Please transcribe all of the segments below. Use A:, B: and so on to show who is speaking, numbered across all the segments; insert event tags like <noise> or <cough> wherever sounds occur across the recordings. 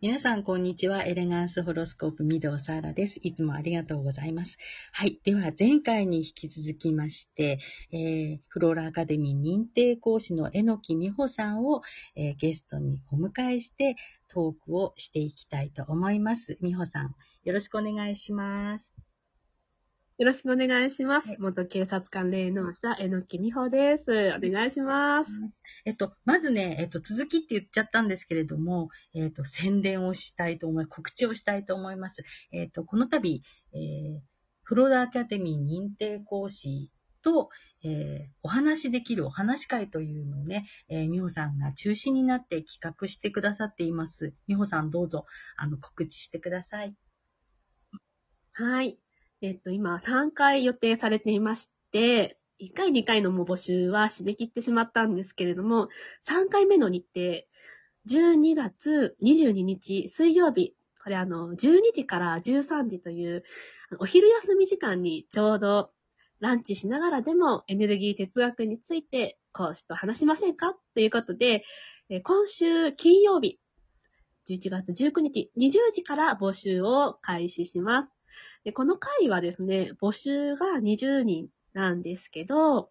A: 皆さん、こんにちは。エレガンスホロスコープ、御堂サーラです。いつもありがとうございます。はい。では、前回に引き続きまして、えー、フローラアカデミー認定講師の榎木美穂さんを、えー、ゲストにお迎えして、トークをしていきたいと思います。美穂さん、よろしくお願いします。
B: よろしくお願いします。はい、元警察官霊能者、えのきみほです。お願いします。
A: えっと、まずね、えっと、続きって言っちゃったんですけれども、えっと、宣伝をしたいと思い、告知をしたいと思います。えっと、この度、えー、フローラアカデミー認定講師と、えー、お話できるお話会というのをね、えー、美穂さんが中心になって企画してくださっています。美穂さんどうぞ、あの、告知してください。
B: はい。えっと、今3回予定されていまして、1回、2回のも募集は締め切ってしまったんですけれども、3回目の日程、12月22日水曜日、これあの、12時から13時という、お昼休み時間にちょうどランチしながらでもエネルギー哲学について講師と話しませんか？ということで、今週金曜日、11月19日20時から募集を開始します。で、この回はですね、募集が20人なんですけど、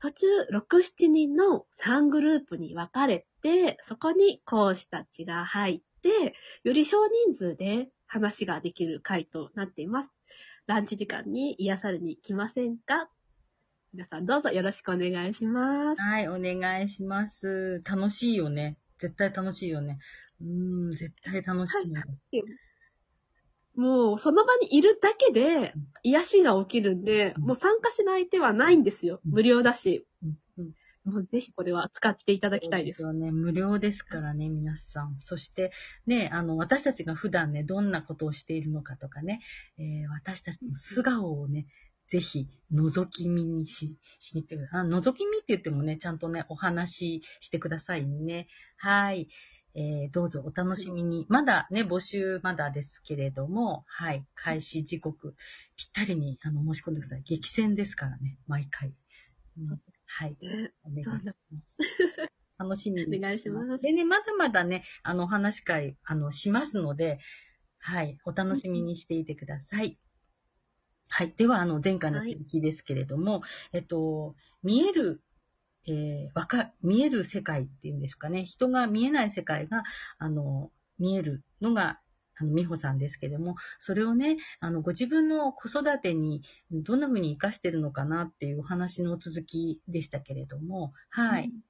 B: 途中6、7人の3グループに分かれて、そこに講師たちが入って、より少人数で話ができる回となっています。ランチ時間に癒されに来ませんか？皆さんどうぞよろしくお願いします。
A: はい、お願いします。楽しいよね。絶対楽しいよね。うん、絶対楽しい、ね。はい
B: もうその場にいるだけで癒しが起きるんで、もう参加しない手はないんですよ。無料だし。もうぜひこれは使っていただきたいです。
A: そうね。無料ですからね、皆さん。そして、ね、あの、私たちが普段ね、どんなことをしているのかとかね、えー、私たちの素顔をね、ぜひ、覗き見にし、しに行ってください。あ、覗き見って言ってもね、ちゃんとね、お話ししてくださいね。はい。えー、どうぞお楽しみに。まだね、募集まだですけれども、はい、開始時刻、ぴったりにあの申し込んでください。激戦ですからね、毎回。うん、はい、<laughs> お願いします。<laughs> 楽しみ
B: に。お願いします。
A: でね、まだまだね、あの、お話会、あの、しますので、はい、お楽しみにしていてください。はい。では、あの、前回の続きですけれども、はい、えっと、見えるえー、わか、見える世界っていうんですかね。人が見えない世界が、あの、見えるのが、あの、美穂さんですけども、それをね、あの、ご自分の子育てにどんな風に活かしてるのかなっていうお話の続きでしたけれども、はい。うん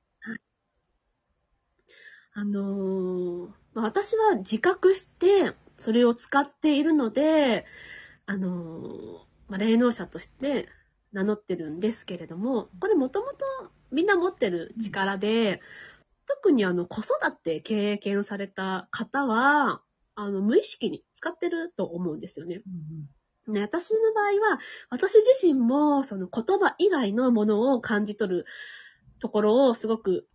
B: あのー、私は自覚してそれを使っているので、あのー、まあ、霊能者として名乗ってるんですけれども、これもともとみんな持ってる力で、特にあの子育て経験された方は、あの無意識に使ってると思うんですよね。うん、ね私の場合は、私自身もその言葉以外のものを感じ取るところをすごく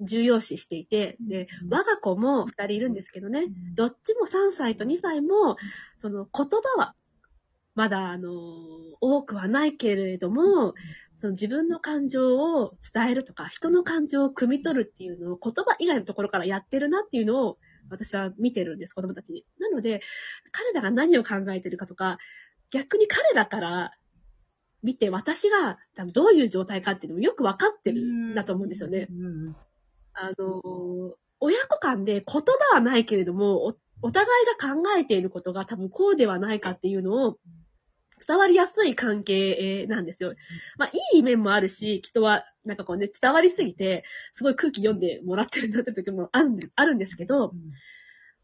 B: 重要視していて、で、我が子も二人いるんですけどね、どっちも3歳と2歳も、その言葉はまだ、あの、多くはないけれども、その自分の感情を伝えるとか、人の感情を汲み取るっていうのを言葉以外のところからやってるなっていうのを私は見てるんです、子供たちに。なので、彼らが何を考えてるかとか、逆に彼らから見て私が多分どういう状態かっていうのもよくわかってるんだと思うんですよね。あの、親子間で言葉はないけれどもお、お互いが考えていることが多分こうではないかっていうのを伝わりやすい関係なんですよ。まあ、いい面もあるし、人は、なんかこうね、伝わりすぎて、すごい空気読んでもらってるなって時もあるんであるんですけど、うん、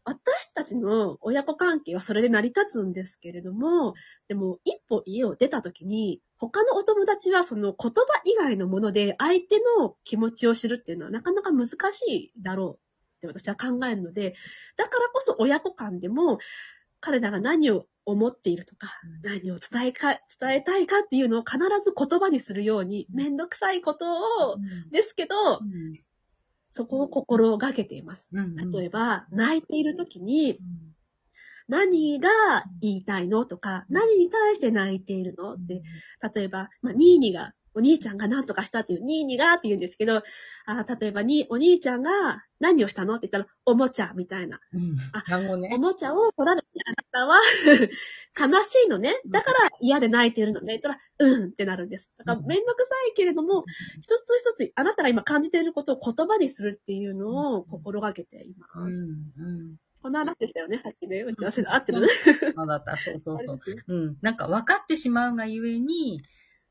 B: 私たちの親子関係はそれで成り立つんですけれども、でも、一歩家を出た時に、他のお友達はその言葉以外のもので相手の気持ちを知るっていうのはなかなか難しいだろうって私は考えるので、だからこそ親子間でも、彼らが何を思っているとか、何を伝えか、伝えたいかっていうのを必ず言葉にするように、めん。どくさいことを、ですけど、そこを心がけています。例えば、泣いている時に、何が言いたいのとか、何に対して泣いているのって、例えば、まあ、ニーニがお兄ちゃんが何とかしたっていう、ニーニがって言うんですけど、あ例えばに、お兄ちゃんが何をしたのって言ったら、おもちゃみたいな。
A: うん。
B: あ
A: 単語ね
B: お。もちゃを取られてあなたは <laughs> 悲しいのね。だから嫌で泣いてるのね。言ったら、うんってなるんです。だから
A: うん
B: めんどくさいけれども、一つ一つあなたが今感じていることを言葉にするっていうのを心がけています。
A: うん。うん。
B: この話でしたよね、さっきね。打ち合わせが合ってるね。<laughs>
A: そうだった。そうそうそう。
B: あれですね
A: うん。なんか分かってしまうがゆえに、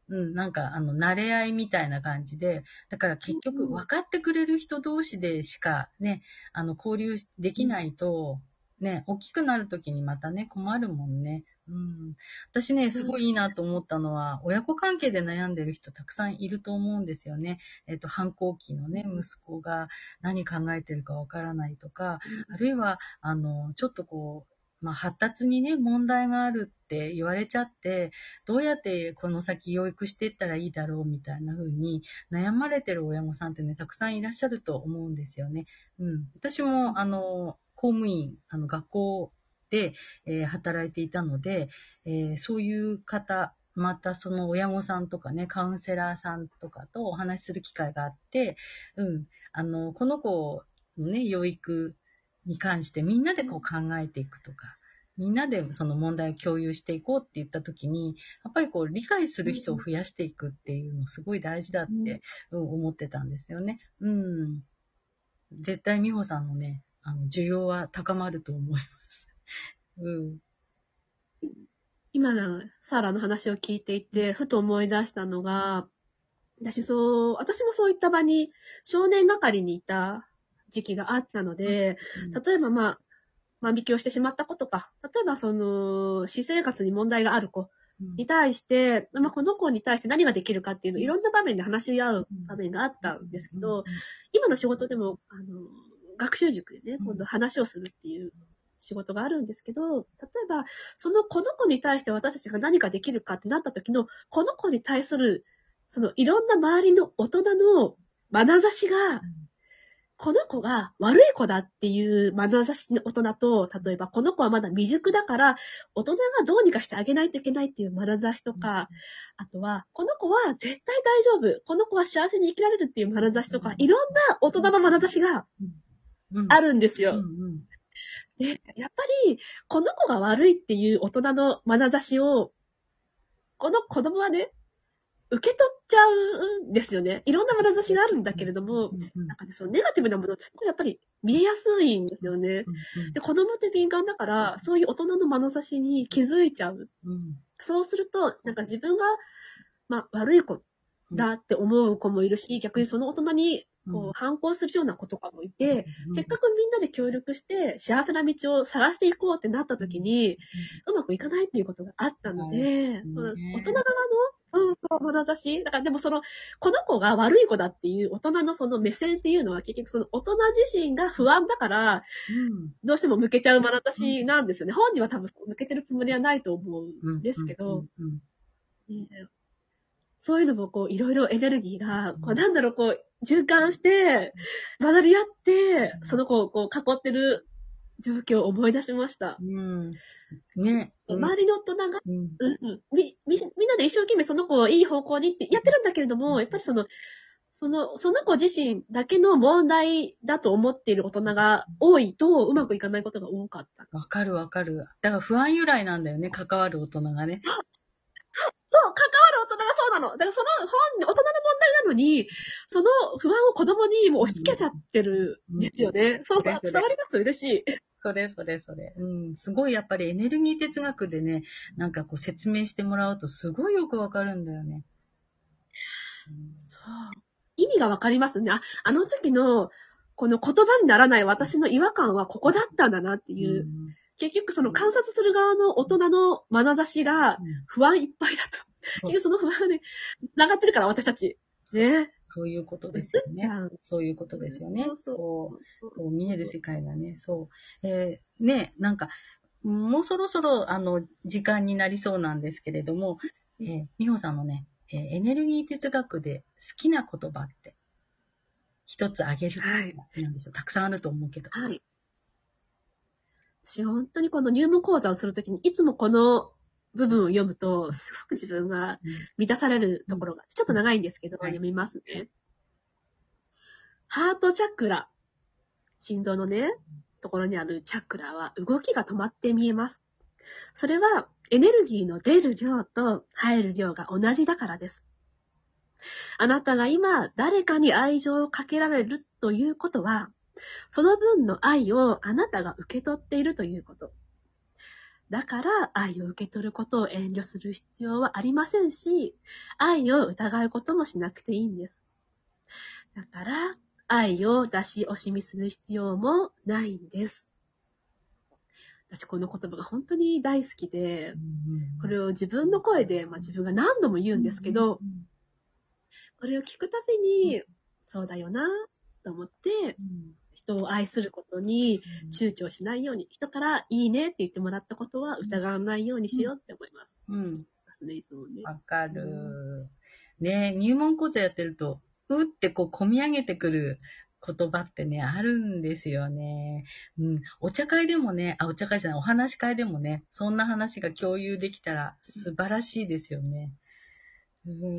A: うん、なんか、あの、慣れ合いみたいな感じで、だから結局
B: うん
A: 分かってくれる人同士でしかね、あの、交流できないと、ね、大きくなるときにまたね、困るもんね。うん。私ね、すごいいいなと思ったのは、親子関係で悩んでる人たくさんいると思うんですよね。えっと、反抗期のね、息子が何考えてるかわからないとか、あるいは、あの、ちょっとこう、まあ、発達にね、問題があるって言われちゃって、どうやってこの先養育していったらいいだろうみたいな風に悩まれてる親御さんってね、たくさんいらっしゃると思うんですよね。うん。私も、あの、公務員、あの、学校で、えー働いていたので、えーそういう方、またその親御さんとかね、カウンセラーさんとかとお話しする機会があって、うん、あの、この子のね、養育に関してみんなでこう考えていくとか、みんなでその問題を共有していこうって言ったときに、やっぱりこう理解する人を増やしていくっていうのすごい大事だって、うん思ってたんですよね。うん。絶対美穂さんのね、あの、需要は高まると思います。<laughs> うん。
B: 今のサーラの話を聞いていて、ふと思い出したのが、私そう、私もそういった場に少年係にいた時期があったので、例えばまあ、万引きをしてしまった子とか、例えばその、私生活に問題がある子に対して、まあこの子に対して何ができるかっていうのをいろんな場面で話し合う場面があったんですけど、今の仕事でも、あの、学習塾でね、
A: うん。
B: 今度話をするっていう仕事があるんですけど、例えば、そのこの子に対して私たちが何かできるかってなった時の、この子に対する、そのいろんな周りの大人の眼差しが、この子が悪い子だっていう眼差しの大人と、例えばこの子はまだ未熟だから、大人がどうにかしてあげないといけないっていう眼差しとか、あとは、この子は絶対大丈夫。この子は幸せに生きられるっていう眼差しとか、いろんな大人の眼差しがあ
A: る
B: るんですよ。で、やっぱり、この子が悪いっていう大人の眼差しを、この子供はね、受け取っちゃうんですよね。いろんな眼差しがあるんだけれども、
A: うん
B: なんかね、そのネガティブなものってすごいやっぱり見えやすいんですよね。で、子供って敏感だから、そういう大人の眼差しに気づいちゃう。
A: うん
B: そうすると、なんか自分が、まあ、悪い子だって思う子もいるし、逆にその大人に、こう、反抗するような子とかもいて、せっかくみんなで協力して幸せな道を探していこうってなった時に、うまくいかないっていうことがあったので、
A: うん。
B: 大人側の、そうそう、眼差し。だからでもその、この子が悪い子だっていう大人のその目線っていうのは結局その大人自身が不安だから、
A: うん。
B: どうしても向けちゃう眼差しなんですよね。本人は多分向けてるつもりはないと思うんですけど、そういうのもこう、いろいろエネルギーが、こう、なんだろう、こう、循環して、混ざり合って
A: う、ん。
B: その子をこう、囲ってる状況を思い出しました。
A: うん。ね。
B: 周りの大人が、
A: うん。
B: うんうん、み、み、みんなで一生懸命その子をいい方向にってやってるんだけれども、やっぱりその、その、その子自身だけの問題だと思っている大人が多いと、うまくいかないことが多かった。
A: わかるわかる。だから不安由来なんだよね、関わる大人がね。
B: そう、関わる大人がそうなの。だからその本、大人の問題なのに、その不安を子供にもう押し付けちゃってるんですよね。そうそう、伝わります嬉しい。
A: それそれそれ。うん。すごいやっぱりエネルギー哲学でね、なんかこう説明してもらうとすごいよくわかるんだよね。
B: そう。意味がわかりますね。あ、あの時の、この言葉にならない私の違和感はここだったんだなっていう。
A: ん
B: 結局その観察する側の大人の眼差しが不安いっぱいだと。結局その不安で <laughs> 繋がってるから私たち。ね。
A: そういうことですよね。そういうことですよね。
B: そうそう
A: こう見える世界がね、そう。えーね、なんか、もうそろそろ、あの、時間になりそうなんですけれども、えー、美穂さんのね、えーエネルギー哲学で好きな言葉って、一つあげる
B: はい
A: なんでしょう。たくさんあると思うけど。
B: はい。私本当にこの入門講座をするときに、いつもこの部分を読むと、すごく自分が満たされるところが、ちょっと長いんですけど、
A: はい
B: 読みますね。ハートチャクラ。心臓のね、ところにあるチャクラは動きが止まって見えます。それはエネルギーの出る量と入る量が同じだからです。あなたが今誰かに愛情をかけられるということは、その分の愛をあなたが受け取っているということ。だから愛を受け取ることを遠慮する必要はありませんし、愛を疑うこともしなくていいんです。だから、愛を出し惜しみする必要もないんです。私この言葉が本当に大好きで、これを自分の声で、まあ、自分が何度も言うんですけど、これを聞くたびに、そうだよな、と思って、人を愛することに躊躇しないように、人からいいねって言ってもらったことは疑わないようにしようって思います。
A: うん。
B: ますね、いつもね。
A: わかる。ね入門講座やってると、うってこう、込み上げてくる言葉ってね、あるんですよね。うん。お茶会でもね、あ、お茶会じゃない、お話し会でもね、そんな話が共有できたら素晴らしいですよね。うん。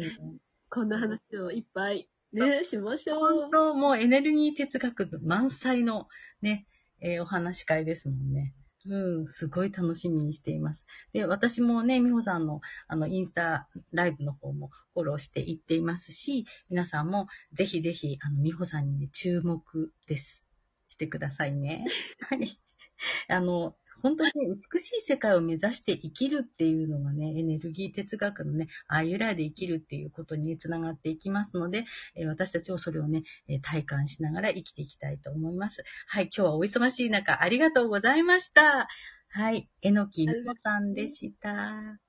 B: こんな話をいっぱいね、しましょう。
A: 本当、もうエネルギー哲学満載のね、えーお話し会ですもんね。うん、すごい楽しみにしています。で、私もね、美穂さんの、あの、インスタライブの方もフォローしていっていますし、皆さんもぜひぜひ、あの、美穂さんにね、注目です。してくださいね。<laughs> はい。あの、本当にね美しい世界を目指して生きるっていうのがね、エネルギー哲学のね、ああいうらいで生きるっていうことにつながっていきますので、えー私たちもそれをね、えー体感しながら生きていきたいと思います。はい、今日はお忙しい中、ありがとうございました。はい、えのきみこさんでした。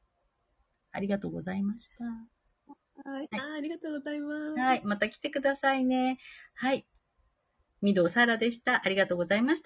A: ありがとうございました。
B: はい。あーありがとうございます。
A: はい、また来てくださいね。はい。御堂サラでした。ありがとうございました。